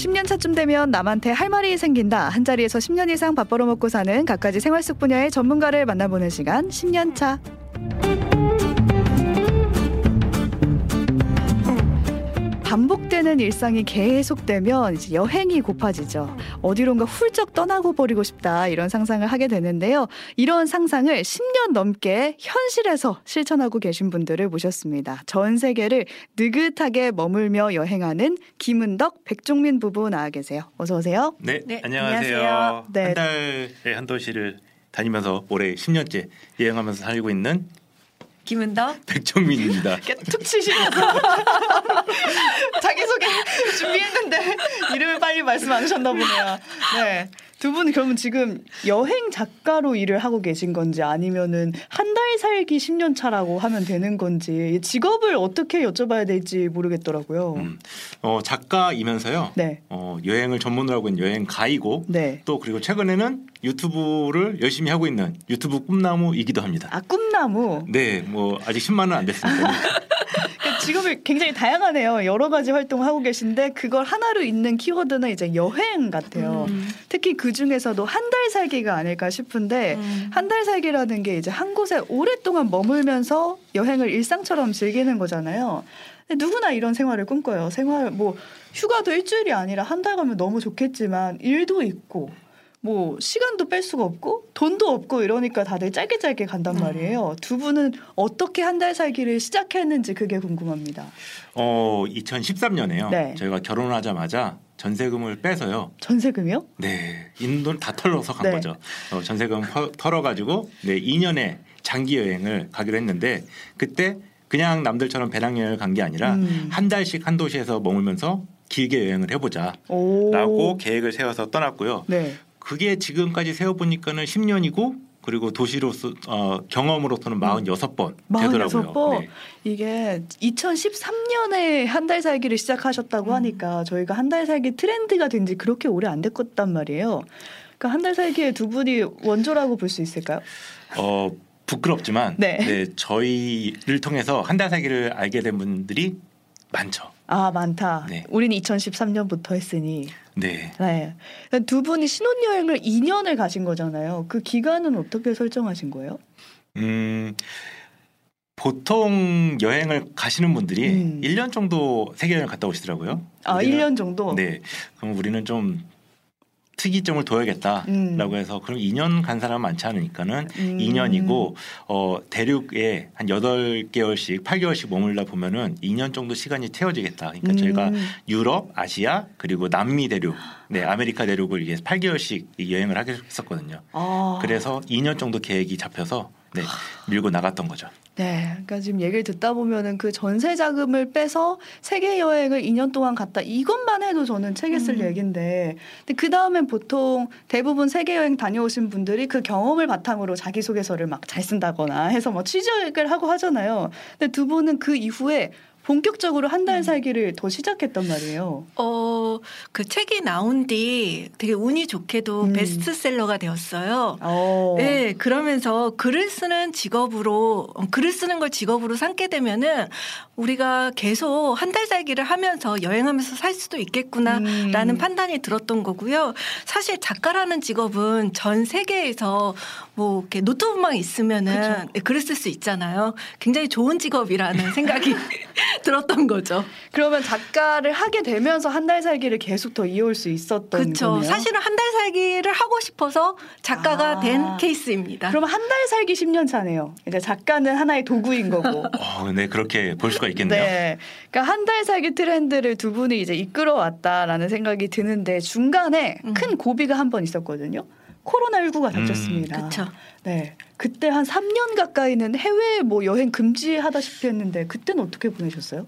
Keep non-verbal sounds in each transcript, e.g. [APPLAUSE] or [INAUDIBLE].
10년 차쯤 되면 남한테 할 말이 생긴다. 한 자리에서 10년 이상 밥 벌어먹고 사는 각가지 생활 속 분야의 전문가를 만나보는 시간 10년 차. 반복되는 일상이 계속되면 이제 여행이 고파지죠. 어디론가 훌쩍 떠나고 버리고 싶다 이런 상상을 하게 되는데요. 이런 상상을 10년 넘게 현실에서 실천하고 계신 분들을 모셨습니다. 전 세계를 느긋하게 머물며 여행하는 김은덕, 백종민 부부 나와 계세요. 어서 오세요. 네, 네, 안녕하세요. 안녕하세요. 네. 한 달에 한 도시를 다니면서 올해 10년째 여행하면서 살고 있는 김은덕. 백정민입니다. [LAUGHS] 툭 치시면서 [LAUGHS] 자기소개 준비했는데 이름을 빨리 말씀 안 하셨나 보네요. 네. 두 분 그러면 지금 여행 작가로 일을 하고 계신 건지 아니면은 한 달 살기 10년 차라고 하면 되는 건지 직업을 어떻게 여쭤봐야 될지 모르겠더라고요. 음, 어, 작가이면서요. 네. 어, 여행을 전문으로 하고 있는 여행 가이고 네. 또 그리고 최근에는 유튜브를 열심히 하고 있는 유튜브 꿈나무이기도 합니다. 아 꿈나무. 네, 뭐 아직 10만은 안 됐습니다. [LAUGHS] 직업이 굉장히 다양하네요. 여러 가지 활동을 하고 계신데 그걸 하나로 잇는 키워드는 이제 여행 같아요. 음. 특히 그 중에서도 한 달 살기가 아닐까 싶은데 음. 한달 살기라는 게 이제 한 곳에 오랫동안 머물면서 여행을 일상처럼 즐기는 거잖아요. 누구나 이런 생활을 꿈꿔요. 생활 뭐 휴가도 일주일이 아니라 한 달 가면 너무 좋겠지만 일도 있고 뭐 시간도 뺄 수가 없고 돈도 없고 이러니까 다들 짧게 짧게 간단 음. 말이에요. 두 분은 어떻게 한 달 살기를 시작했는지 그게 궁금합니다. 어, 2013년에요. 네. 저희가 결혼하자마자 전세금을 빼서요. 전세금이요? 네, 있는 돈 다 털어서 간 네. 거죠. 어, 전세금 퍼- 털어가지고 네, 2년에 장기 여행을 가기로 했는데 그때 그냥 남들처럼 배낭여행을 간 게 아니라 음. 한 달씩 한 도시에서 머물면서 길게 여행을 해보자라고 오. 계획을 세워서 떠났고요. 네. 그게 지금까지 세워보니까는 10년이고 그리고 도시로서 어, 경험으로서는 46번 되더라고요. 46번? 네. 이게 2013년에 한 달 살기를 시작하셨다고 음. 하니까 저희가 한 달 살기 트렌드가 된 지 그렇게 오래 안 됐단 말이에요. 그러니까 한 달 살기에 두 분이 원조라고 볼 수 있을까요? 어, 부끄럽지만 네. 네, 저희를 통해서 한 달 살기를 알게 된 분들이 많죠. 아 많다. 네. 우리는 2013년부터 했으니. 네. 네. 두 분이 신혼여행을 2년을 가신 거잖아요. 그 기간은 어떻게 설정하신 거예요? 음, 보통 여행을 가시는 분들이 음. 1년 정도 세계 여행을 갔다 오시더라고요. 아 우리는- 1년 정도. 네. 그럼 우리는 좀 특이점을 둬야겠다라고 음. 해서 그럼 2년 간 사람 많지 않으니까는 음. 2년이고 어 대륙에 한 8개월씩 8개월씩 머물다 보면은 2년 정도 시간이 채워지겠다. 그러니까 음. 저희가 유럽, 아시아 그리고 남미 대륙, 네 아메리카 대륙을 이게 8개월씩 여행을 하게 했었거든요. 아. 그래서 2년 정도 계획이 잡혀서 네, 밀고 나갔던 거죠. 네, 그러니까 지금 얘기를 듣다 보면은 그 전세 자금을 빼서 세계 여행을 2년 동안 갔다 이것만 해도 저는 책에 쓸 음. 얘긴데, 근데 그 다음엔 보통 대부분 세계 여행 다녀오신 분들이 그 경험을 바탕으로 자기 소개서를 막 잘 쓴다거나 해서 뭐 취직을 하고 하잖아요. 근데 두 분은 그 이후에 본격적으로 한달 음. 살기를 더 시작했단 말이에요. 어, 그 책이 나온 뒤 되게 운이 좋게도 음. 베스트셀러가 되었어요. 어. 네, 그러면서 글을 쓰는 직업으로 어, 글을 쓰는 걸 직업으로 삼게 되면은 우리가 계속 한 달 살기를 하면서 여행하면서 살 수도 있겠구나라는 음. 판단이 들었던 거고요. 사실 작가라는 직업은 전 세계에서 뭐 이렇게 노트북만 있으면은 그쵸. 글을 쓸 수 있잖아요. 굉장히 좋은 직업이라는 생각이 [LAUGHS] [LAUGHS] 들었던 거죠. 그러면 작가를 하게 되면서 한 달 살기를 계속 더 이어올 수 있었던 그렇죠. 거네요. 사실은 한 달 살기를 하고 싶어서 작가가 아. 된 케이스입니다. 그럼 한 달 살기 10년 차네요. 이제 작가는 하나의 도구인 거고. [LAUGHS] 어, 네 그렇게 볼 수가 있겠네요. 네. 그러니까 한 달 살기 트렌드를 두 분이 이제 이끌어 왔다라는 생각이 드는데 중간에 음. 큰 고비가 한 번 있었거든요. 코로나 19가 닥쳤습니다. 그렇죠. 네. 그때 한 3년 가까이는 해외 뭐 여행 금지하다시피 했는데 그때는 어떻게 보내셨어요?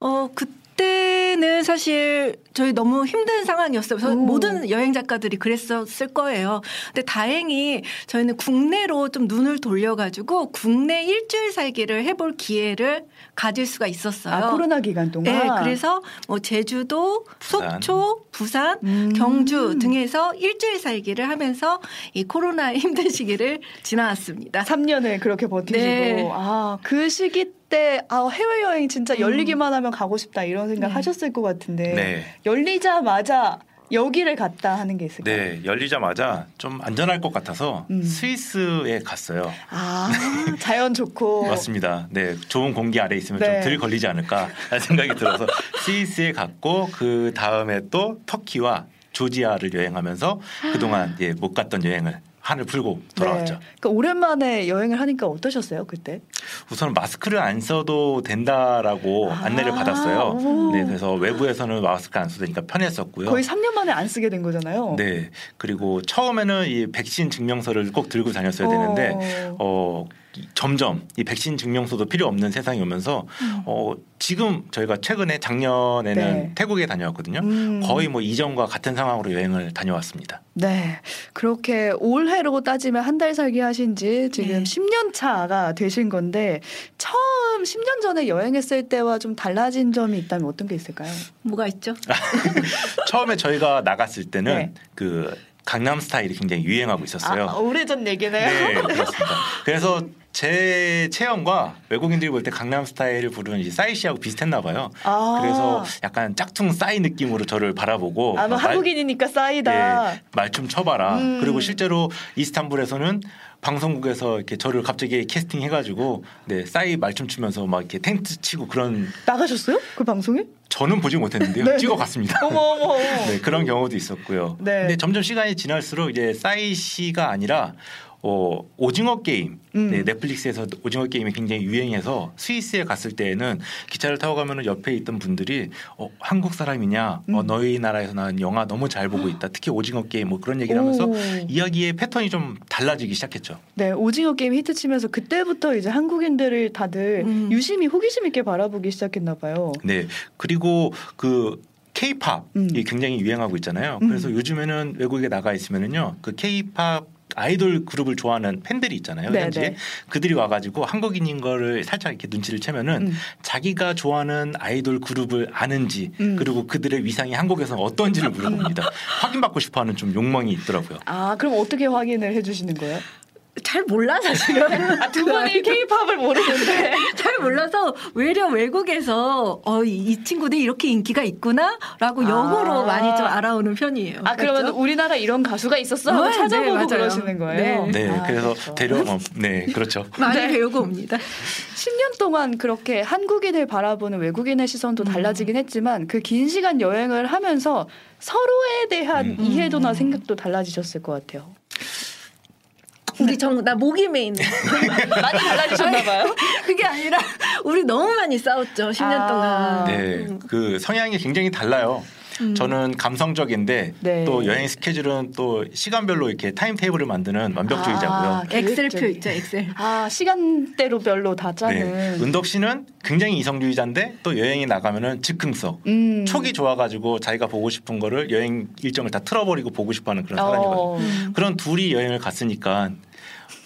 어 그 때는 사실 저희 너무 힘든 상황이었어요. 그래서 오. 모든 여행 작가들이 그랬었을 거예요. 근데 다행히 저희는 국내로 좀 눈을 돌려가지고 국내 일주일 살기를 해볼 기회를 가질 수가 있었어요. 아, 코로나 기간 동안. 네, 그래서 뭐 제주도, 부산. 속초, 부산, 음. 경주 등에서 일주일 살기를 하면서 이 코로나의 [LAUGHS] 힘든 시기를 지나왔습니다. 3년을 그렇게 버티시고 네. 아, 그 시기 때 아, 해외 여행 진짜 열리기만 하면 가고 싶다 이런 생각 네. 하셨을 것 같은데 네. 열리자마자 여기를 갔다 하는 게 있을까요? 네, 열리자마자 좀 안전할 것 같아서 음. 스위스에 갔어요. 아 자연 좋고 [LAUGHS] 맞습니다. 네, 좋은 공기 아래 있으면 네. 좀덜 걸리지 않을까 생각이 들어서 스위스에 갔고 그 다음에 또 터키와 조지아를 여행하면서 그동안 예, 못 갔던 여행을 한을 풀고 돌아왔죠. 네. 그러니까 오랜만에 여행을 하니까 어떠셨어요 그때? 우선 마스크를 안 써도 된다라고 아, 안내를 받았어요. 오. 네, 그래서 외부에서는 마스크 안 써도 되니까 편했었고요. 거의 3년 만에 안 쓰게 된 거잖아요. 네, 그리고 처음에는 이 백신 증명서를 꼭 들고 다녔어야 되는데 어. 어, 이- 점점 이 백신 증명서도 필요 없는 세상이 오면서 음. 어, 지금 저희가 최근에 작년에는 네. 태국에 다녀왔거든요. 음. 거의 뭐 이전과 같은 상황으로 여행을 다녀왔습니다. 네. 그렇게 올해로 따지면 한 달 살기 하신 지 지금 네. 10년 차가 되신 건데 처음 10년 전에 여행했을 때와 좀 달라진 점이 있다면 어떤 게 있을까요? 뭐가 있죠? [LAUGHS] 처음에 저희가 나갔을 때는 네. 그 강남 스타일이 굉장히 유행하고 있었어요. 아, 오래전 얘기네요. 네, 그렇습니다. 그래서 제 체형과 외국인들이 볼 때 강남 스타일을 부르는 이 싸이 씨하고 비슷했나 봐요. 아. 그래서 약간 짝퉁 싸이 느낌으로 저를 바라보고 아, 너막 말- 한국인이니까 싸이다. 예, 말좀 쳐봐라. 음. 그리고 실제로 이스탄불에서는 방송국에서 이렇게 저를 갑자기 캐스팅 해가지고 네 싸이 말춤 추면서 막 이렇게 텐트 치고 그런 나가셨어요? 그 방송에? 저는 보지 못했는데요. 네. 찍어갔습니다. 어머 어머. [LAUGHS] 네 그런 경우도 있었고요. 네. 근데 점점 시간이 지날수록 이제 싸이 씨가 아니라 어, 오징어 게임, 음. 네, 넷플릭스에서 오징어 게임이 굉장히 유행해서 스위스에 갔을 때에는 기차를 타고 가면은 옆에 있던 분들이 어, 한국 사람이냐, 어, 음. 너희 나라에서 나온 영화 너무 잘 보고 있다. 특히 오징어 게임 뭐 그런 얘기를 하면서 오. 이야기의 패턴이 좀 달라지기 시작했죠. 네, 오징어 게임 히트 치면서 그때부터 이제 한국인들을 다들 음. 유심히 호기심 있게 바라보기 시작했나 봐요. 네, 그리고 그 K-팝이 음. 굉장히 유행하고 있잖아요. 음. 그래서 요즘에는 외국에 나가 있으면은요, 그 K-팝 아이돌 그룹을 좋아하는 팬들이 있잖아요. 네, 현지에 네. 그들이 와가지고 한국인인 거를 살짝 이렇게 눈치를 채면은 음. 자기가 좋아하는 아이돌 그룹을 아는지 음. 그리고 그들의 위상이 한국에서 어떤지를 물어봅니다. [LAUGHS] 확인받고 싶어하는 좀 욕망이 있더라고요. 아, 그럼 어떻게 확인을 해주시는 거예요? 잘 몰라 사실은. [LAUGHS] 아, 두 분이 [LAUGHS] 케이팝을 모르는데. [LAUGHS] 잘 몰라서 외려 외국에서 어, 이, 이 친구들이 이렇게 인기가 있구나라고 아. 역으로 많이 좀 알아오는 편이에요. 아, 그러면 그렇죠? 우리나라 이런 가수가 있었어? 하고 네, 찾아보고 네. 그러시는 거예요? 네. 네, 아, 그래서 그렇죠. 대려, 어, 네, 그렇죠. 많이 네. 배우고 옵니다. 10년 동안 그렇게 한국인을 바라보는 외국인의 시선도 음. 달라지긴 했지만 그 긴 시간 여행을 하면서 서로에 대한 음. 이해도나 생각도 달라지셨을 것 같아요. 우리 정 나 목이 메인. [LAUGHS] 많이 달라지셨나 봐요. [LAUGHS] 그게 아니라 우리 너무 많이 싸웠죠. 10년 아. 동안. 네, 음. 그 성향이 굉장히 달라요. 음. 저는 감성적인데 네. 또 여행 스케줄은 또 시간별로 이렇게 time table을 만드는 완벽주의자고요. 아, 엑셀표. 있죠, 엑셀. 아 시간대로 별로 다 짜는. 네. 은덕 씨는 굉장히 이성주의자인데 또 여행에 나가면은 즉흥성. 음. 촉이 좋아가지고 자기가 보고 싶은 거를 여행 일정을 다 틀어버리고 보고 싶어하는 그런 사람이거든요. 어. 음. 그런 둘이 여행을 갔으니까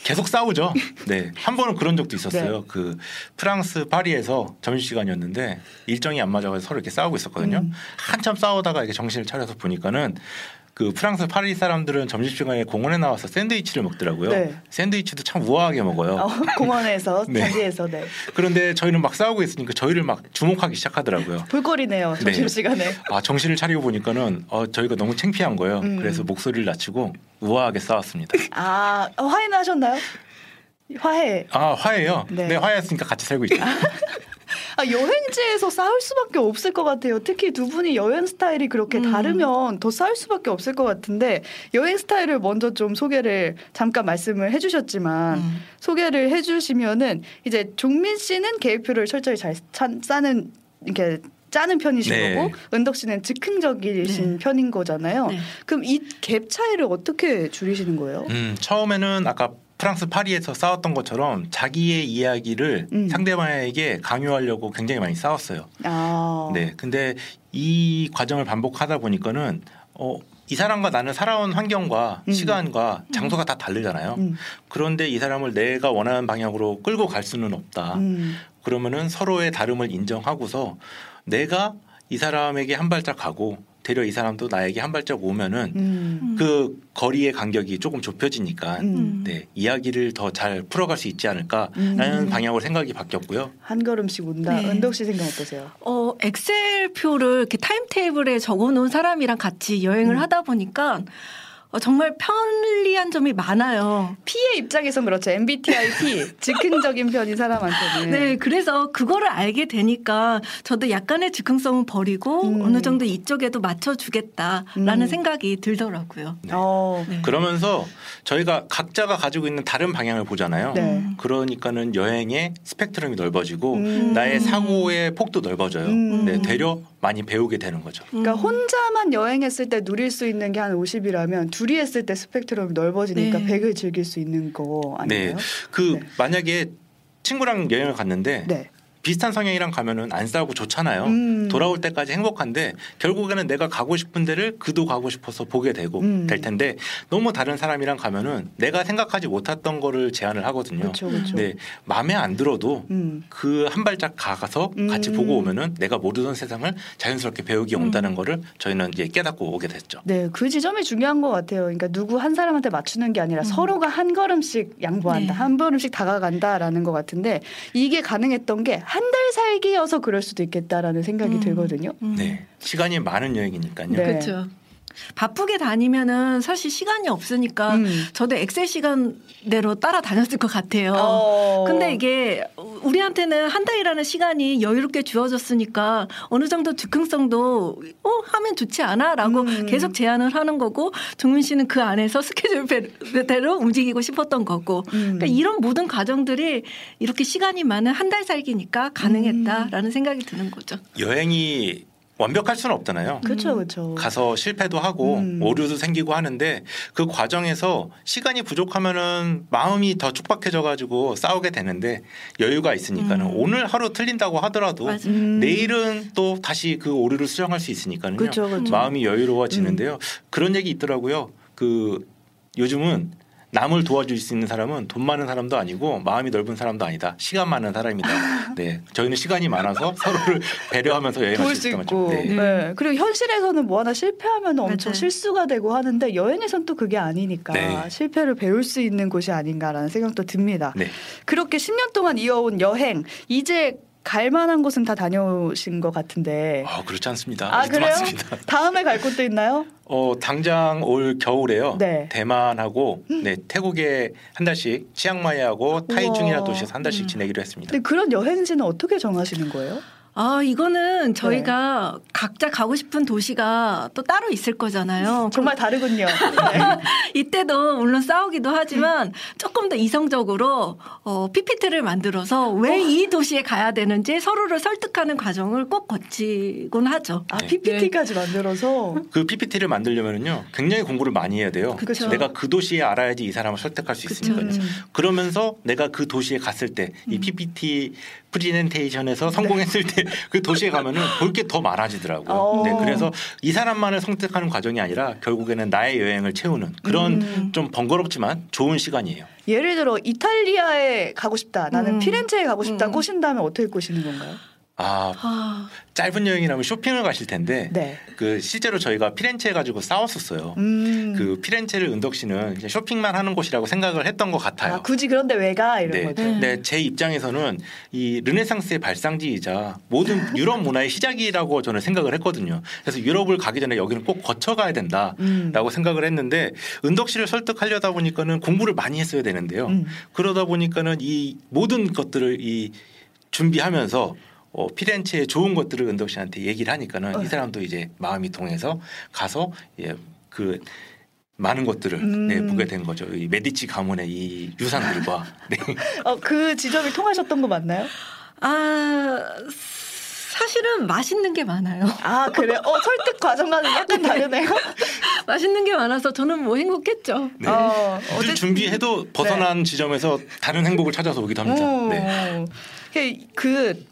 계속 싸우죠. [LAUGHS] 네. 한 번은 그런 적도 있었어요. 네. 그 프랑스 파리에서 점심시간이었는데 일정이 안 맞아서 서로 이렇게 싸우고 있었거든요. 음. 한참 싸우다가 이렇게 정신을 차려서 보니까는 그 프랑스 파리 사람들은 점심시간에 공원에 나와서 샌드위치를 먹더라고요. 네. 샌드위치도 참 우아하게 먹어요. 어, [LAUGHS] 공원에서 [LAUGHS] 네. 자리에서 네. 그런데 저희는 막 싸우고 있으니까 저희를 막 주목하기 시작하더라고요. 볼거리네요 네. 점심 시간에. 아 정신을 차리고 보니까는 어, 저희가 너무 창피한 거예요. 음. 그래서 목소리를 낮추고 우아하게 싸웠습니다. 아 어, 화해는 하셨나요? 화해. 아 화해요. 네. 네, 화해했으니까 같이 살고 있죠. [LAUGHS] 아, 여행지에서 싸울 수밖에 없을 것 같아요. 특히 두 분이 여행 스타일이 그렇게 음. 다르면 더 싸울 수밖에 없을 것 같은데 여행 스타일을 먼저 좀 소개를 잠깐 말씀을 해주셨지만 음. 소개를 해주시면은 이제 종민 씨는 계획표를 철저히 잘 짜- 짜는 이렇게 짜는 편이신 네. 거고 은덕 씨는 즉흥적이신 네. 편인 거잖아요. 네. 그럼 이 갭 차이를 어떻게 줄이시는 거예요? 음, 처음에는 아까 프랑스 파리에서 싸웠던 것처럼 자기의 이야기를 음. 상대방에게 강요하려고 굉장히 많이 싸웠어요. 아, 네. 근데 이 과정을 반복하다 보니까는 어, 이 사람과 나는 살아온 환경과 음. 시간과 장소가 다 다르잖아요. 음, 그런데 이 사람을 내가 원하는 방향으로 끌고 갈 수는 없다. 음, 그러면은 서로의 다름을 인정하고서 내가 이 사람에게 한 발짝 가고 되려 이 사람도 나에게 한 발짝 오면은 음. 그 거리의 간격이 조금 좁혀지니까 음. 네 이야기를 더 잘 풀어갈 수 있지 않을까라는 음. 방향으로 생각이 바뀌었고요. 한 걸음씩 온다. 네. 은덕 씨 생각 어떠세요? 어, 엑셀 표를 이렇게 타임테이블에 적어 놓은 사람이랑 같이 여행을 음. 하다 보니까 어, 정말 편리한 점이 많아요. P의 입장에선 그렇죠. MBTI P [LAUGHS] 즉흥적인 편인 사람한테는. 네, 그래서 그거를 알게 되니까 저도 약간의 즉흥성은 버리고 음. 어느 정도 이쪽에도 맞춰주겠다라는 음. 생각이 들더라고요. 네. 어. 네. 그러면서 저희가 각자가 가지고 있는 다른 방향을 보잖아요. 네. 음. 그러니까는 여행의 스펙트럼이 넓어지고 음. 나의 사고의 폭도 넓어져요. 음. 네, 되려 많이 배우게 되는 거죠. 그러니까 음. 혼자만 여행했을 때 누릴 수 있는 게 한 50이라면 둘이 했을 때 스펙트럼이 넓어지니까 네. 100을 즐길 수 있는 거 아닌가요? 그 네. 만약에 친구랑 여행을 갔는데 네. 비슷한 성향이랑 가면은 안 싸우고 좋잖아요. 음. 돌아올 때까지 행복한데 결국에는 내가 가고 싶은 데를 그도 가고 싶어서 보게 되고 음. 될 텐데 너무 다른 사람이랑 가면은 내가 생각하지 못했던 거를 제안을 하거든요. 그렇죠, 그렇죠. 네, 마음에 안 들어도 음. 그한 발짝 가서 같이 음. 보고 오면은 내가 모르던 세상을 자연스럽게 배우기 음. 온다는 거를 저희는 이제 깨닫고 오게 됐죠. 네, 그 지점이 중요한 것 같아요. 그러니까 누구 한 사람한테 맞추는 게 아니라 음. 서로가 한 걸음씩 양보한다, 네. 한 걸음씩 다가간다라는 것 같은데 이게 가능했던 게한 달 살기여서 그럴 수도 있겠다라는 생각이 음. 들거든요. 음. 네, 시간이 많은 여행이니까요. 네. 그렇죠. 바쁘게 다니면은 사실 시간이 없으니까 음. 저도 엑셀 시간대로 따라 다녔을 것 같아요. 어. 근데 이게 우리한테는 한 달이라는 시간이 여유롭게 주어졌으니까 어느 정도 즉흥성도 어 하면 좋지 않아라고 음. 계속 제안을 하는 거고 종민 씨는 그 안에서 [LAUGHS] 스케줄대로 움직이고 싶었던 거고 음. 그러니까 이런 모든 과정들이 이렇게 시간이 많은 한 달 살기니까 가능했다라는 생각이 드는 거죠. 여행이 완벽할 수는 없잖아요. 그렇죠, 그렇죠. 가서 실패도 하고 음. 오류도 생기고 하는데 그 과정에서 시간이 부족하면은 마음이 더 촉박해져 가지고 싸우게 되는데 여유가 있으니까는 음. 오늘 하루 틀린다고 하더라도. 음. 내일은 또 다시 그 오류를 수정할 수 있으니까요. 그렇죠, 그렇죠. 마음이 여유로워지는데요. 그런 얘기 있더라고요. 그 요즘은 남을 도와줄 수 있는 사람은 돈 많은 사람도 아니고 마음이 넓은 사람도 아니다. 시간 많은 사람이다. [LAUGHS] 네, 저희는 시간이 많아서 [LAUGHS] 서로를 배려하면서 여행할 수수 있다는 있고. 거죠. 네. 네. 그리고 현실에서는 뭐 하나 실패하면 엄청. 실수가 되고 하는데 여행에선 또 그게 아니니까 네. 실패를 배울 수 있는 곳이 아닌가라는 생각도 듭니다. 네. 그렇게 10년 동안 이어온 여행 이제 갈 만한 곳은 다 다녀오신 것 같은데 아, 그렇지 않습니다. 아, 그래요? 많습니다. [LAUGHS] 다음에 갈 곳도 있나요? 어, 당장 올 겨울에요. 네. 음. 대만하고 네, 태국에 한 달씩 치앙마이하고 타이중이라는 도시에서 한 달씩 음. 지내기로 했습니다. 근데 그런 여행지는 어떻게 정하시는 거예요? 아, 이거는 네. 저희가 각자 가고 싶은 도시가 또 따로 있을 거잖아요. [LAUGHS] 정말 다르군요. [LAUGHS] 네. 이때도 물론 싸우기도 하지만 조금 더 이성적으로 어, PPT를 만들어서 왜 이 도시에 가야 되는지 서로를 설득하는 과정을 꼭 거치곤 하죠. 아 네. PPT까지 만들어서 그 PPT를 만들려면은요 굉장히 공부를 많이 해야 돼요. 그쵸. 내가 그 도시에 알아야지 이 사람을 설득할 수 그쵸. 있으니까요. 음. 그러면서 내가 그 도시에 갔을 때이 음. PPT 프리젠테이션에서 성공했을 때 그 도시에 가면은 볼 게 더 많아지더라고요. 어. 네, 그래서 이 사람만을 선택하는 과정이 아니라 결국에는 나의 여행을 채우는 그런 음. 좀 번거롭지만 좋은 시간이에요. 예를 들어 이탈리아에 가고 싶다. 나는 음. 피렌체에 가고 싶다. 음. 꼬신다면 어떻게 꼬시는 건가요? 아 아, 짧은 여행이라면 쇼핑을 가실 텐데 네. 그 실제로 저희가 피렌체 가지고 싸웠었어요. 음. 그 피렌체를 은덕 씨는 쇼핑만 하는 곳이라고 생각을 했던 것 같아요. 아, 굳이 그런데 왜 가? 이런 네. 거죠. 음. 네, 제 입장에서는 이 르네상스의 발상지이자 모든 유럽 문화의 시작이라고 저는 생각을 했거든요. 그래서 유럽을 가기 전에 여기는 꼭 거쳐가야 된다라고 음. 생각을 했는데 은덕 씨를 설득하려다 보니까는 공부를 많이 했어야 되는데요. 음. 그러다 보니까는 이 모든 것들을 이 준비하면서 어, 피렌체의 좋은 것들을 은덕 씨한테 얘기를 하니까는 어. 이 사람도 이제 마음이 통해서 가서 예, 그 많은 것들을 음. 네, 보게 된 거죠. 이 메디치 가문의 이 유산들과 [LAUGHS] 네. 어, 그 지점이 통하셨던 거 맞나요? 아, 사실은 맛있는 게 많아요. 아 그래? 어 설득 과정과는 약간 다르네요. [LAUGHS] 맛있는 게 많아서 저는 뭐 행복했죠. 네. 어, 늘 준비해도 벗어난 지점에서 다른 행복을 찾아서 오기도 합니다. 오. 네. 그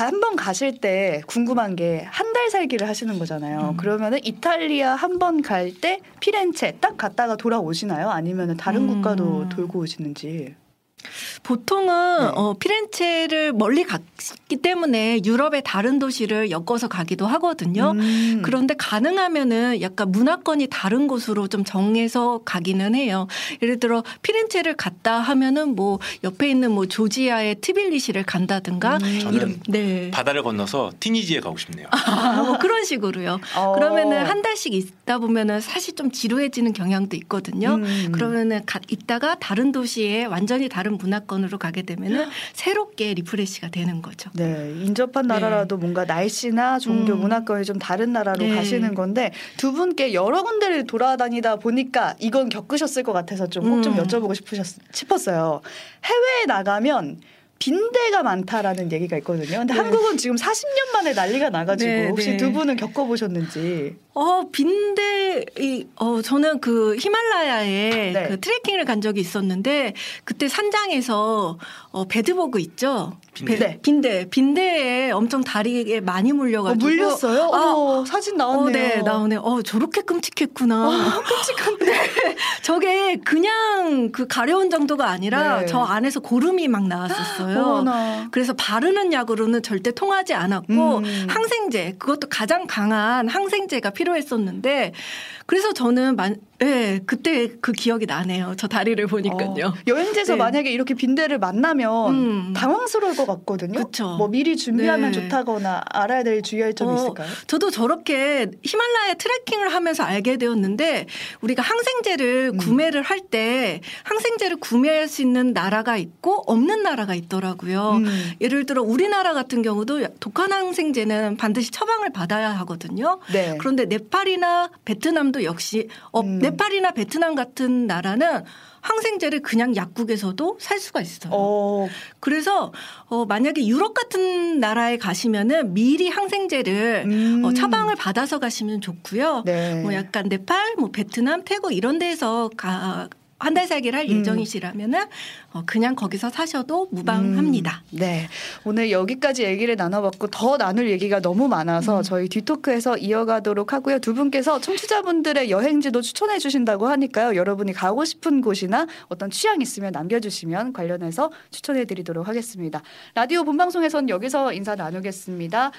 한 번 가실 때 궁금한 게 한 달 살기를 하시는 거잖아요. 음. 그러면은 이탈리아 한 번 갈 때 피렌체 딱 갔다가 돌아오시나요? 아니면은 다른 음. 국가도 돌고 오시는지? 보통은 네. 어, 피렌체를 멀리 갔기 때문에 유럽의 다른 도시를 엮어서 가기도 하거든요. 음. 그런데 가능하면은 약간 문화권이 다른 곳으로 좀 정해서 가기는 해요. 예를 들어 피렌체를 갔다 하면은 뭐 옆에 있는 뭐 조지아의 트빌리시를 간다든가 음. 저는 이런 네. 바다를 건너서 튀니지에 가고 싶네요. 아, [LAUGHS] 뭐 그런 식으로요. 어. 그러면은 한 달씩 있다 보면은 사실 좀 지루해지는 경향도 있거든요. 음. 그러면은 가, 있다가 다른 도시에 완전히 다른 문화권으로 가게 되면은 새롭게 refresh가 되는 거죠. 네, 인접한 나라라도 뭔가 날씨나 종교, 음. 문화권이 좀 다른 나라로 네. 가시는 건데 두 분께 여러 군데를 돌아다니다 보니까 이건 겪으셨을 것 같아서 좀 꼭좀 음. 여쭤보고 싶으셨, 싶었어요. 해외에 나가면 빈대가 많다라는 얘기가 있거든요. 근데 네. 한국은 지금 40년 만에 난리가 나가지고 네, 혹시 네. 두 분은 겪어보셨는지. 어, 빈대, 이, 어, 저는 그 히말라야에 네. 그 트레킹을 간 적이 있었는데 그때 산장에서 어, 배드버그 있죠? 빈대. 배- 빈대. 빈대에 엄청 다리에 많이 어, 물려가지고. 물렸어요? 아, 어, 사진 나왔네요. 어, 네, 나오네. 어, 저렇게 끔찍했구나. 어, 끔찍한데. [LAUGHS] 저게 그냥 그 가려운 정도가 아니라 네. 저 안에서 고름이 막 나왔었어요. 어머나. 그래서 바르는 약으로는 절대 통하지 않았고 음. 항생제 그것도 가장 강한 항생제가 필요했었는데 그래서 저는 만, 예, 그때 그 기억이 나네요. 저 다리를 보니까요. 어, 여행지에서 네. 만약에 이렇게 빈대를 만나면 음. 당황스러울 것 같거든요. 그쵸. 뭐 미리 준비하면 네. 좋다거나 알아야 될 주의할 점이 어, 있을까요? 저도 저렇게 히말라야 트레킹을 하면서 알게 되었는데 우리가 항생제를 음. 구매를 할 때 항생제를 구매할 수 있는 나라가 있고 없는 나라가 있더라고요. 음. 예를 들어 우리나라 같은 경우도 독한 항생제는 반드시 처방을 받아야 하거든요. 네. 그런데 네팔이나 베트남도 역시 어, 음. 네팔이나 베트남 같은 나라는 항생제를 그냥 약국에서도 살 수가 있어요. 어, 그래서 어, 만약에 유럽 같은 나라에 가시면은 미리 항생제를 음. 어, 처방을 받아서 가시면 좋고요. 네. 뭐 약간 네팔, 뭐 베트남, 태국 이런 데서 가, 한 달 살기를 할 음. 예정이시라면은 어, 그냥 거기서 사셔도 무방합니다. 음, 네. 오늘 여기까지 얘기를 나눠봤고 더 나눌 얘기가 너무 많아서 음. 저희 뒤토크에서 이어가도록 하고요. 두 분께서 청취자분들의 여행지도 추천해 주신다고 하니까요. 여러분이 가고 싶은 곳이나 어떤 취향 있으면 남겨주시면 관련해서 추천해 드리도록 하겠습니다. 라디오 본방송에선 여기서 인사 나누겠습니다.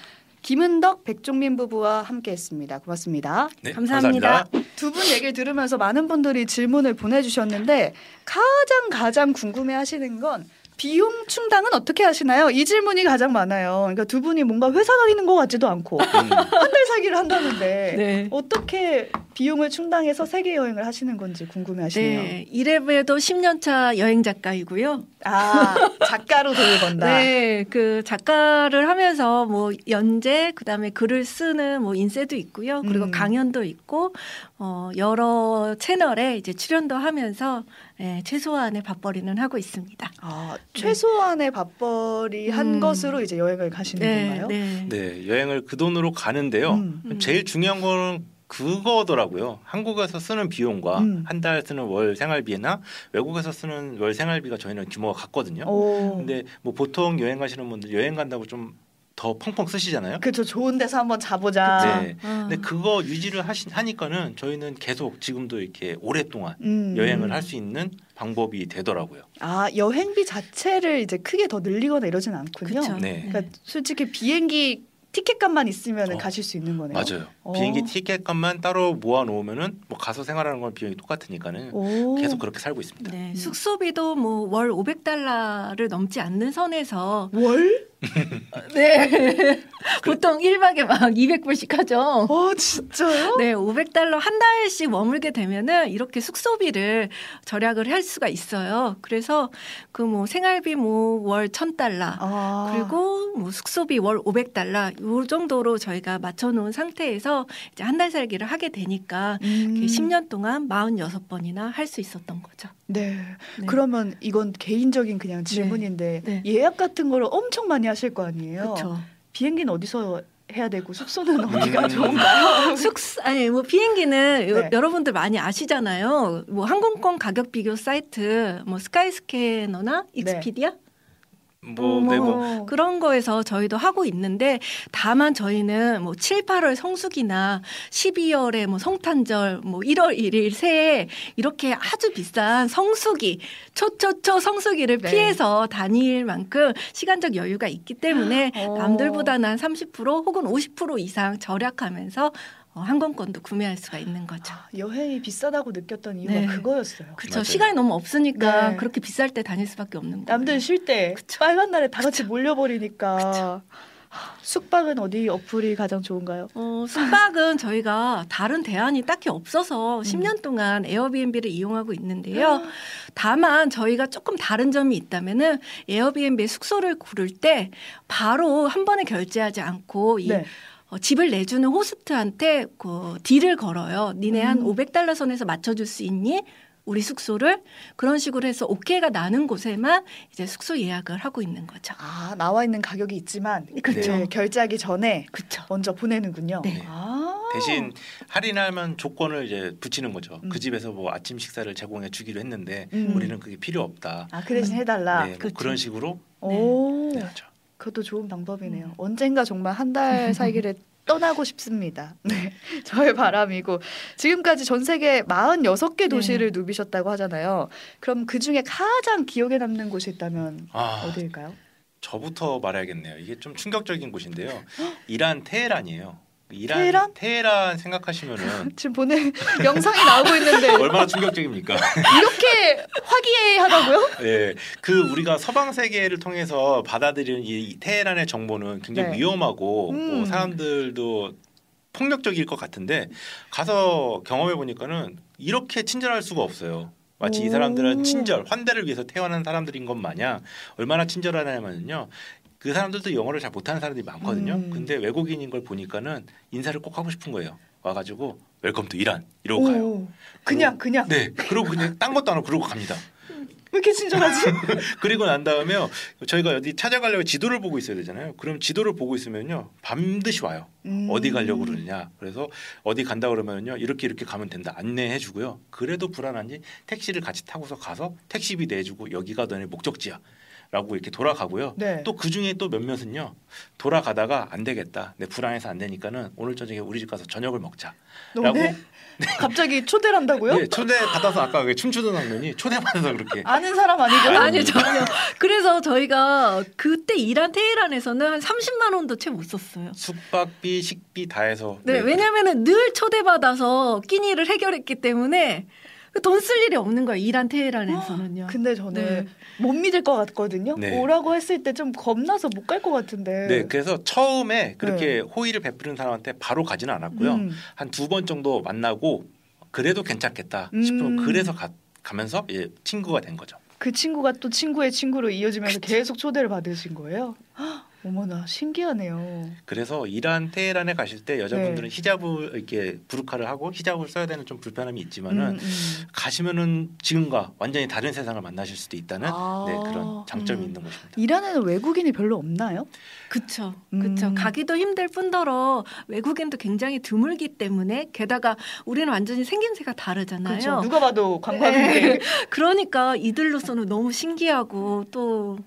김은덕, 백종민 부부와 함께했습니다. 고맙습니다. 네, 감사합니다. 두 분 얘기를 들으면서 많은 분들이 질문을 보내주셨는데 가장 가장 궁금해하시는 건 비용 충당은 어떻게 하시나요? 이 질문이 가장 많아요. 그러니까 두 분이 뭔가 회사 다니는 것 같지도 않고 음, 한달 살기를 한다는데 [LAUGHS] 네. 어떻게 비용을 충당해서 세계 여행을 하시는 건지 궁금해하시네요. 네. 이래봬도 10년 차 여행 작가이고요. 아 작가로 돈을 번다. 네, 그 작가를 하면서 뭐 연재, 그다음에 글을 쓰는 뭐 인쇄도 있고요. 그리고 음. 강연도 있고 어 여러 채널에 이제 출연도 하면서 예, 최소한의 밥벌이는 하고 있습니다. 아, 최소한의 밥벌이 한 음. 것으로 이제 여행을 가시는 네, 건가요? 네. 네, 여행을 그 돈으로 가는데요. 음. 음. 제일 중요한 거는 그거더라고요. 한국에서 쓰는 비용과 음. 한달 쓰는 월 생활비나 외국에서 쓰는 월 생활비가 저희는 규모가 같거든요. 오. 근데 뭐 보통 여행 가시는 분들 여행 간다고 좀 더 펑펑 쓰시잖아요. 그렇죠. 좋은 데서 한번 자보자. 네. 아. 근데 그거 유지를 하시, 하니까는 저희는 계속 지금도 이렇게 오랫동안 음. 여행을 할 수 있는 방법이 되더라고요. 아 여행비 자체를 이제 크게 더 늘리거나 이러진 않군요. 그쵸. 네. 그러니까 솔직히 비행기 티켓값만 있으면 어, 가실 수 있는 거네요. 맞아요. 어. 비행기 티켓 값만 따로 모아 놓으면은 뭐 가서 생활하는 건 비용이 똑같으니까는 오. 계속 그렇게 살고 있습니다. 네, 숙소비도 뭐 월 500달러를 넘지 않는 선에서 월? [LAUGHS] 네. [LAUGHS] 보통 1박에 막 200불씩 하죠. 어 진짜요? 네, 500달러 한 달씩 머물게 되면은 이렇게 숙소비를 절약을 할 수가 있어요. 그래서 그 뭐 생활비 뭐 월 1000달러 아. 그리고 뭐 숙소비 월 500달러 요 정도로 저희가 맞춰 놓은 상태에서 이제 한 달 살기를 하게 되니까 음. 이렇게 10년 동안 46번이나 할 수 있었던 거죠. 네. 네. 그러면 이건 개인적인 그냥 질문인데 네. 예약 같은 거를 엄청 많이 하실 거 아니에요. 그렇죠. 비행기는 어디서 해야 되고 숙소는 음. [LAUGHS] 어디가 좋은가요? [LAUGHS] 숙소 아니 뭐 비행기는 요- 네. 여러분들 많이 아시잖아요. 뭐 항공권 가격 비교 사이트 뭐 스카이스캐너나 익스피디아 뭐, 네, 뭐 어. 그런 거에서 저희도 하고 있는데 다만 저희는 뭐 7, 8월 성수기나 12월에 뭐 성탄절, 뭐 1월 1일 새해 이렇게 아주 비싼 성수기, 초초초 성수기를 네. 피해서 다닐 만큼 시간적 여유가 있기 때문에 어. 남들보다는 한 30% 혹은 50% 이상 절약하면서 어, 항공권도 구매할 수가 있는 거죠. 아, 여행이 비싸다고 느꼈던 이유가 네. 그거였어요. 그렇죠. 맞아요. 시간이 너무 없으니까 네. 그렇게 비쌀 때 다닐 수밖에 없는 거예요. 남들 쉴 때 빨간 날에 다 같이 몰려버리니까 하, 숙박은 어디 어플이 가장 좋은가요? 어, 숙박은 저희가 다른 대안이 딱히 없어서 음. 10년 동안 에어비앤비를 이용하고 있는데요. 다만 저희가 조금 다른 점이 있다면은 에어비앤비 숙소를 고를 때 바로 한 번에 결제하지 않고 이 네. 어, 집을 내주는 호스트한테 그 딜을 걸어요. 니네 한 음. 500달러 선에서 맞춰줄 수 있니? 우리 숙소를 그런 식으로 해서 오케이가 나는 곳에만 이제 숙소 예약을 하고 있는 거죠. 아 나와 있는 가격이 있지만 그렇죠. 네, 결제하기 전에 그렇죠. 먼저 보내는군요. 네. 아. 대신 할인하면 조건을 이제 붙이는 거죠. 음. 그 집에서 뭐 아침 식사를 제공해 주기로 했는데 음. 우리는 그게 필요 없다. 아, 그 대신 해달라. 네, 뭐 그렇죠. 그런 식으로 오, 네, 하죠. 그것도 좋은 방법이네요. 음. 언젠가 정말 한 달 [LAUGHS] 살기를 떠나고 싶습니다. [LAUGHS] 네, 저의 바람이고 지금까지 전 세계 46개 도시를 누비셨다고 하잖아요. 그럼 그 중에 가장 기억에 남는 곳이 있다면 아, 어디일까요? 저부터 말해야겠네요. 이게 좀 충격적인 곳인데요. [GASPS] 이란 테헤란이에요. 이란 테헤란? 테헤란 생각하시면은 [LAUGHS] 지금 보낸 영상이 나오고 있는데 [LAUGHS] 얼마나 충격적입니까? [LAUGHS] 이렇게 화기애애하다고요? 예, 그 우리가 서방 세계를 통해서 받아들이는 이 테헤란의 정보는 굉장히 네. 위험하고 음. 뭐 사람들도 폭력적일 것 같은데 가서 경험해 보니까는 이렇게 친절할 수가 없어요. 마치 오. 이 사람들은 친절, 환대를 위해서 태어난 사람들인 것 마냥 얼마나 친절하냐면요. 그 사람들도 영어를 잘 못하는 사람들이 많거든요. 음. 근데 외국인인 걸 보니까는 인사를 꼭 하고 싶은 거예요. 와가지고 Welcome to Iran 이러고 가요. 오, 그냥 그냥 네, 그러고 그냥 딴 것도 안 하고 그러고 갑니다. 왜 이렇게 친절하지? [LAUGHS] 그리고 난 다음에요. 저희가 어디 찾아가려고 지도를 보고 있어야 되잖아요. 그럼 지도를 보고 있으면요. 반드시 와요. 음. 어디 가려고 그러느냐. 그래서 어디 간다 그러면요. 이렇게 이렇게 가면 된다. 안내해 주고요. 그래도 불안한지 택시를 같이 타고서 가서 택시비 내주고 여기가 너네 목적지야. 라고 이렇게 돌아가고요. 네. 또그 중에 또 몇몇은요. 돌아가다가 안 되겠다. 내 불안해서 안 되니까는 오늘 저녁에 우리 집 가서 저녁을 먹자. 라고 [LAUGHS] 네? 갑자기 초대를 한다고요? 네, 초대 받아서 아까 그 춤추던 장면이 초대 받아서 그렇게 아는 사람 아니고요? 아니 전혀. 그래서 저희가 그때 이란 테헤란에서는 한 30만 원도 채 못 썼어요. 숙박비, 식비 다 해서 네, 왜냐면은 늘 초대 받아서 끼니를 해결했기 때문에 돈 쓸 일이 없는 거예요. 이란 테헤란에서는요. 근데 저는 네. 못 믿을 것 같거든요. 네. 오라고 했을 때 좀 겁나서 못 갈 것 같은데. 네, 그래서 처음에 그렇게 호의를 베푸는 사람한테 바로 가지는 않았고요. 음. 한두 번 정도 만나고 그래도 괜찮겠다 음. 싶으면 그래서 가, 가면서 예, 친구가 된 거죠. 그 친구가 또 친구의 친구로 이어지면서 계속 초대를 받으신 거예요? 헉, 어머나 신기하네요. 그래서 이란 테헤란에 가실 때 여자분들은 네. 히잡을 이렇게 부르카를 하고 히잡을 써야 되는 좀 불편함이 있지만은 음, 음. 가시면은 지금과 완전히 다른 세상을 만나실 수도 있다는 아. 네, 그런 장점이 음. 있는 곳입니다. 이란에는 외국인이 별로 없나요? 그쵸. 음. 그쵸. 가기도 힘들 뿐더러 외국인도 굉장히 드물기 때문에 게다가 우리는 완전히 생김새가 다르잖아요. 그렇죠. 누가 봐도 관광인데. [LAUGHS] 그러니까 이들로서는 너무 신기하고 또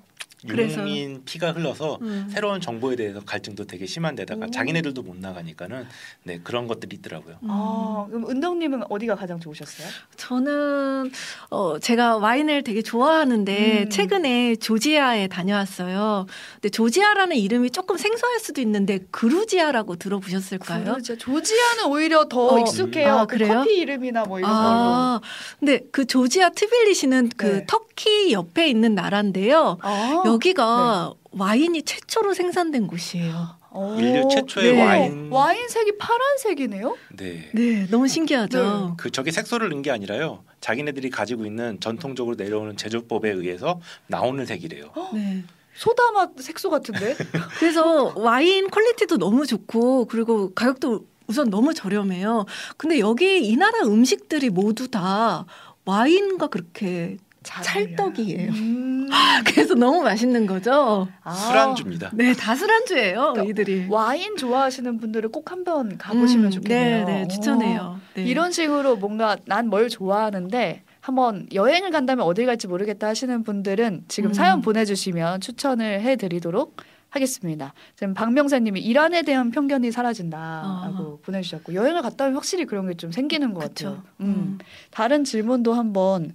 유목민 피가 흘러서 음. 새로운 정보에 대해서 갈증도 되게 심한데다가 오. 자기네들도 못 나가니까는 네 그런 것들이 있더라고요. 음. 아, 그럼 은덕님은 어디가 가장 좋으셨어요? 저는 어 제가 와인을 되게 좋아하는데 음. 최근에 조지아에 다녀왔어요. 근데 조지아라는 이름이 조금 생소할 수도 있는데 그루지아라고 들어보셨을까요? 그러죠. 조지아는 오히려 더 어, 익숙해요. 아, 그 그래요? 커피 이름이나 뭐 이런 걸로. 아, 근데 그 조지아 트빌리시는 그 네. 터키 옆에 있는 나라인데요. 아, 여기가 와인이 최초로 생산된 곳이에요. 오. 인류 최초의 네. 와인 와인색이 파란색이네요. 네. 네, 너무 신기하죠. 그 저게 색소를 넣은 게 아니라요. 자기네들이 가지고 있는 전통적으로 내려오는 제조법에 의해서 나오는 색이래요. 네. 소다 맛 색소 같은데. [LAUGHS] 그래서 와인 quality도 너무 좋고 그리고 가격도 우선 너무 저렴해요. 근데 여기 이 나라 음식들이 모두 다 와인과 그렇게 잘 찰떡이에요. 음. [LAUGHS] 그래서 너무 맛있는 거죠. 아, 술안주입니다. 네, 다 술안주예요, 그러니까 이들이. 와인 좋아하시는 분들은 꼭 한번 가보시면 음, 좋겠네요. 네, 네, 추천해요. 네. 이런 식으로 뭔가 난 뭘 좋아하는데 한번 여행을 간다면 어딜 갈지 모르겠다 하시는 분들은 지금 음. 사연 보내주시면 추천을 해드리도록 하겠습니다. 지금 박명사님이 이란에 대한 편견이 사라진다라고 보내주셨고 여행을 갔다 오면 확실히 그런 게 좀 생기는 것 그쵸. 같아요. 음. 다른 질문도 한번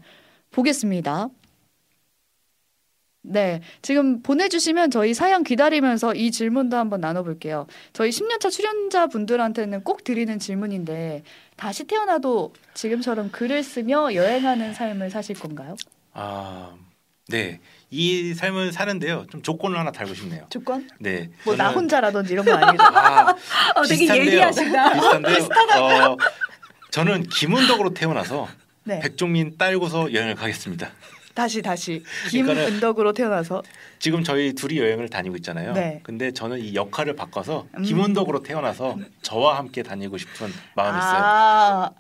보겠습니다. 네, 지금 보내주시면 저희 사연 기다리면서 이 질문도 한번 나눠볼게요. 저희 10년차 출연자 분들한테는 꼭 드리는 질문인데 다시 태어나도 지금처럼 글을 쓰며 여행하는 삶을 사실 건가요? 아, 네. 이 삶을 사는데요. 좀 조건을 하나 달고 싶네요. 조건? 네. 뭐 나 혼자라든지 이런 거 아니죠? 아, [LAUGHS] 어, 되게 비슷한데요. 예리하시다. 비슷한데요. [LAUGHS] 어, 저는 김은덕으로 태어나서 네, 백종민 딸고서 여행을 가겠습니다. 다시 다시 김은덕으로 태어나서 지금 저희 둘이 여행을 다니고 있잖아요. 네. 근데 저는 이 역할을 바꿔서 음. 김은덕으로 태어나서 저와 함께 다니고 싶은 마음이 있어요. 아,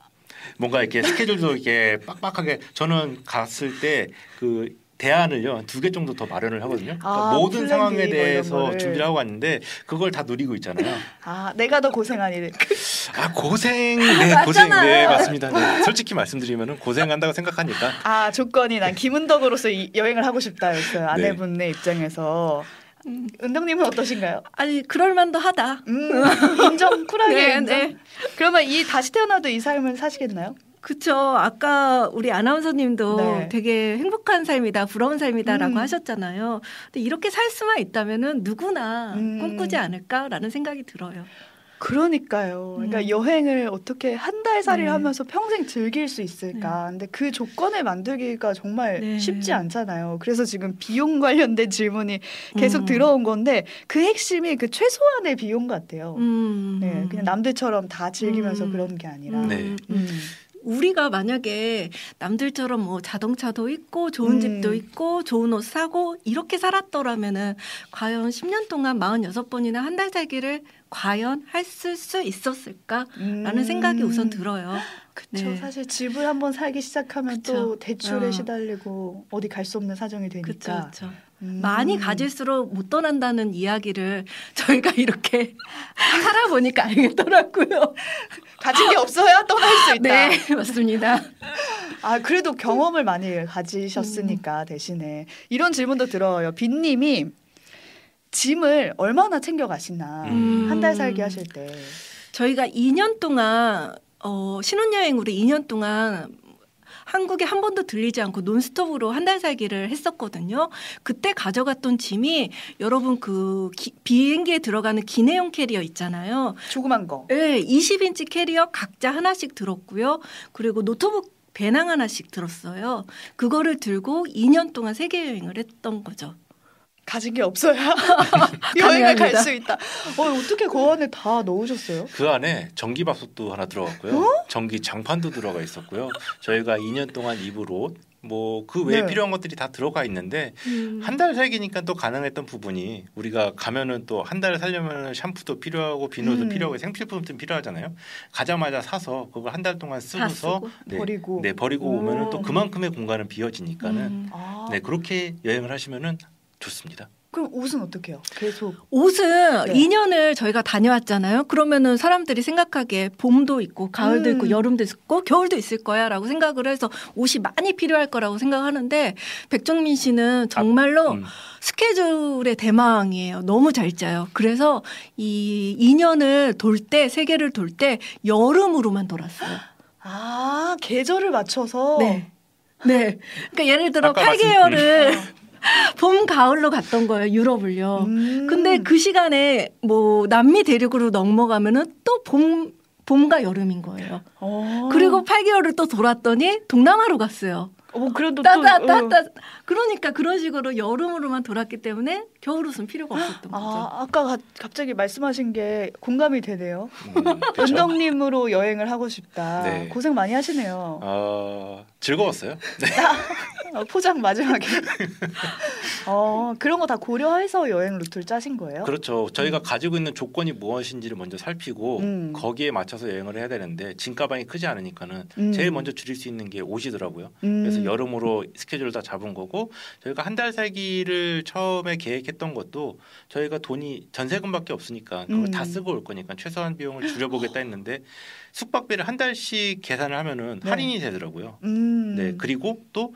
뭔가 이렇게 스케줄도 이렇게 빡빡하게 저는 갔을 때 그 대안을요 두 개 정도 더 마련을 하거든요. 그러니까 아, 모든 상황에 대해서. 준비를 하고 왔는데 그걸 다 누리고 있잖아요. [LAUGHS] 아, 내가 더 고생한 일. 아 고생, 네 [LAUGHS] 고생. 네 맞습니다. 네. 솔직히 말씀드리면은 고생한다고 생각하니까 아 조건이 난 김은덕으로서 이 여행을 하고 싶다였어요 아내분의 입장에서 음. 은덕님은 어떠신가요? 아니 그럴 만도 하다. 음 인정 쿨하게 [LAUGHS] 네, 인정. 네. 그러면 이 다시 태어나도 이 삶을 사시겠나요? 그쵸. 아까 우리 아나운서님도 네. 되게 행복한 삶이다, 부러운 삶이다라고 음. 하셨잖아요. 근데 이렇게 살 수만 있다면은 누구나 음. 꿈꾸지 않을까라는 생각이 들어요. 그러니까요. 그러니까 음. 여행을 어떻게 한 달 살이를 네. 하면서 평생 즐길 수 있을까? 근데 그 조건을 만들기가 정말 네. 쉽지 않잖아요. 그래서 지금 비용 관련된 질문이 계속 음. 들어온 건데 그 핵심이 그 최소한의 비용 같아요. 음. 네, 그냥 남들처럼 다 즐기면서 음. 그런 게 아니라. 음. 네. 음. 우리가 만약에 남들처럼 뭐 자동차도 있고 좋은 음. 집도 있고 좋은 옷 사고 이렇게 살았더라면은 과연 10년 동안 46번이나 한 달 살기를 과연 했을 수 있었을까라는 음. 생각이 우선 들어요. 그쵸. 네. 사실 집을 한번 살기 시작하면 또 그쵸. 대출에 어. 시달리고 어디 갈 수 없는 사정이 되니까. 그렇죠. 그렇죠. 음. 많이 가질수록 못 떠난다는 이야기를 저희가 이렇게 [LAUGHS] 살아보니까 [LAUGHS] 알겠더라고요. 가진 게 없어야 떠날 수 있다. 네, [LAUGHS] 맞습니다. 아 그래도 경험을 많이 가지셨으니까 대신에 이런 질문도 들어요. 빈님이 짐을 얼마나 챙겨 가시나 음. 한달 살기 하실 때. 저희가 2년 동안 어, 신혼여행으로 2년 동안 한국에 한 번도 들리지 않고 논스톱으로 한 달 살기를 했었거든요. 그때 가져갔던 짐이 여러분 그 기- 비행기에 들어가는 기내용 캐리어 있잖아요. 조그만 거. 네, 20인치 캐리어 각자 하나씩 들었고요. 그리고 노트북 배낭 하나씩 들었어요. 그거를 들고 2년 동안 세계 여행을 했던 거죠. 가진 게 없어야 [LAUGHS] 여행을 갈. 수 있다. 어, 어떻게 그 안에 다 넣으셨어요? 그 안에 전기밥솥도 하나 들어갔고요. 어? 전기 장판도 들어가 있었고요. 저희가 2년 동안 입을 옷, 뭐그 외에 네. 필요한 것들이 다 들어가 있는데 음. 한달 살기니까 또 가능했던 부분이 우리가 가면은 또 한달 살려면 샴푸도 필요하고 비누도 음. 필요하고 생필품도 필요하잖아요. 가자마자 사서 그걸 한 달 동안 다 쓰고서 쓰고. 네, 버리고. 네 버리고 오. 오면은 또 그만큼의 공간은 비어지니까는 음. 아, 네 그렇게 여행을 하시면은 좋습니다. 그럼 옷은 어떻게 해요? 계속. 옷은 네. 2년을 저희가 다녀왔잖아요. 그러면은 사람들이 생각하기에 봄도 있고 가을도 음. 있고 여름도 있고 겨울도 있을 거야라고 생각을 해서 옷이 많이 필요할 거라고 생각하는데 백정민 씨는 정말로 음. 스케줄의 대망이에요. 너무 잘 짜요. 그래서 이 2년을 돌 때 세계를 돌 때 여름으로만 돌았어요. [GASPS] 아, 계절을 맞춰서. 네. 네. 그러니까 예를 들어 아까 8개월을 [LAUGHS] [LAUGHS] 봄 가을로 갔던 거예요. 유럽을요. 음. 근데 그 시간에 뭐 남미 대륙으로 넘어가면은 또 봄, 봄과 여름인 거예요. 어. 그리고 8개월을 또 돌았더니 동남아로 갔어요. 어, 그래도 또 따따, 어. 그러니까 그런 식으로 여름으로만 돌았기 때문에 겨울옷은 필요가 없었던 거죠. 아, 아까 가- 갑자기 말씀하신 게 공감이 되네요. 음, 그렇죠. 은덕님으로 여행을 하고 싶다. 네. 고생 많이 하시네요. 어, 즐거웠어요. 네. [LAUGHS] 어, 포장 마지막에. 어, 그런 거 다 고려해서 여행 루트를 짜신 거예요? 그렇죠. 저희가 가지고 있는 조건이 무엇인지를 먼저 살피고 음. 거기에 맞춰서 여행을 해야 되는데 짐 가방이 크지 않으니까는 음. 제일 먼저 줄일 수 있는 게 옷이더라고요. 음. 그래서 여름으로 스케줄을 다 잡은 거고 저희가 한 달 살기를 처음에 계획했을 계획 했던 것도 저희가 돈이 전세금밖에 없으니까 그걸 음. 다 쓰고 올 거니까 최소한 비용을 줄여보겠다 했는데 숙박비를 한 달씩 계산을 하면은 네. 할인이 되더라고요. 음. 네 그리고 또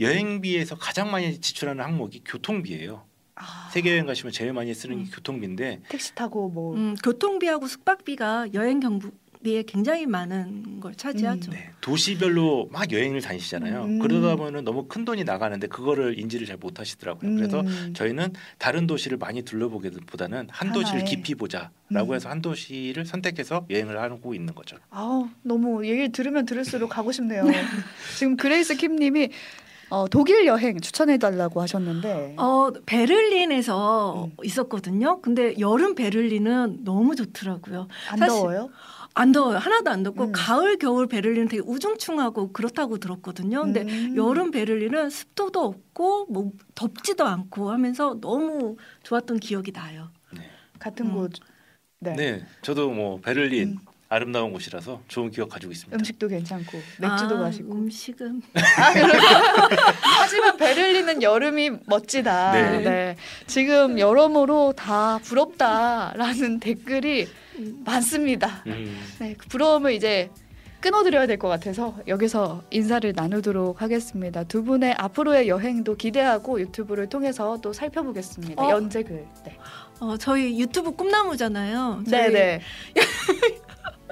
여행비에서 가장 많이 지출하는 항목이 교통비예요. 아, 세계 여행 가시면 제일 많이 쓰는 게 음. 교통비인데 택시 타고 뭐 음, 교통비하고 숙박비가 여행 경 비에 굉장히 많은 걸 차지하죠. 네, 도시별로 막 여행을 다니시잖아요. 음. 그러다 보면 너무 큰 돈이 나가는데 그거를 인지를 잘 못하시더라고요. 그래서 음. 저희는 다른 도시를 많이 둘러보기보다는 한 도시를 하나에. 깊이 보자라고 음. 해서 한 도시를 선택해서 여행을 하고 있는 거죠. 아우 너무 얘기를 들으면 들을수록 가고 싶네요. [LAUGHS] 지금 그레이스 킴님이 어, 독일 여행 추천해 달라고 하셨는데 어, 베를린에서 음. 있었거든요. 근데 여름 베를린은 너무 좋더라고요. 안 사실- 더워요? 안 더워요. 하나도 안 덥고 음. 가을 겨울 베를린은 되게 우중충하고 그렇다고 들었거든요. 근데 음. 여름 베를린은 습도도 없고 뭐 덥지도 않고 하면서 너무 좋았던 기억이 나요. 네, 같은 음. 곳. 네. 네, 저도 뭐 베를린 음. 아름다운 곳이라서 좋은 기억 가지고 있습니다. 음식도 괜찮고 맥주도 아, 마시고. 음식은 아. [LAUGHS] 하지만 베 를린은 여름이 멋지다. 네. 네. 지금 여러모로 다 부럽다라는 [LAUGHS] 댓글이 많습니다. 음, 네, 그 부러움을 이제 끊어드려야 될 것 같아서 여기서 인사를 나누도록 하겠습니다. 두 분의 앞으로의 여행도 기대하고 유튜브를 통해서 또 살펴보겠습니다. 어? 연재글. 네, 어, 저희 유튜브 꿈나무잖아요. 저희- 네, 네. [LAUGHS]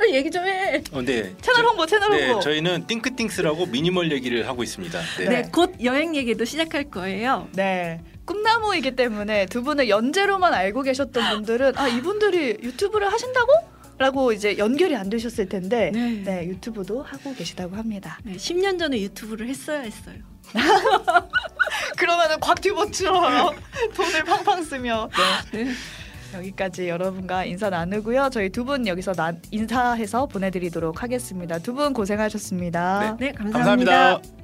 아, 얘기 좀 해. 어, 네, 채널 홍보, 채널 네, 홍보. 저희는 띵크띵스라고 미니멀 얘기를 하고 있습니다. 네. 네, 곧 여행 얘기도 시작할 거예요. 네. 꿈나무이기 때문에 두 분을 연재로만 알고 계셨던 분들은 아 이분들이 유튜브를 하신다고? 라고 이제 연결이 안 되셨을 텐데 네. 네 유튜브도 하고 계시다고 합니다. 네, 10년 전에 유튜브를 했어야 했어요. [LAUGHS] 그러면은 곽튜버처럼 돈을 팡팡 쓰며 네. 네. 여기까지 여러분과 인사 나누고요. 저희 두 분 여기서 나, 인사해서 보내드리도록 하겠습니다. 두 분 고생하셨습니다. 네, 감사합니다. 감사합니다.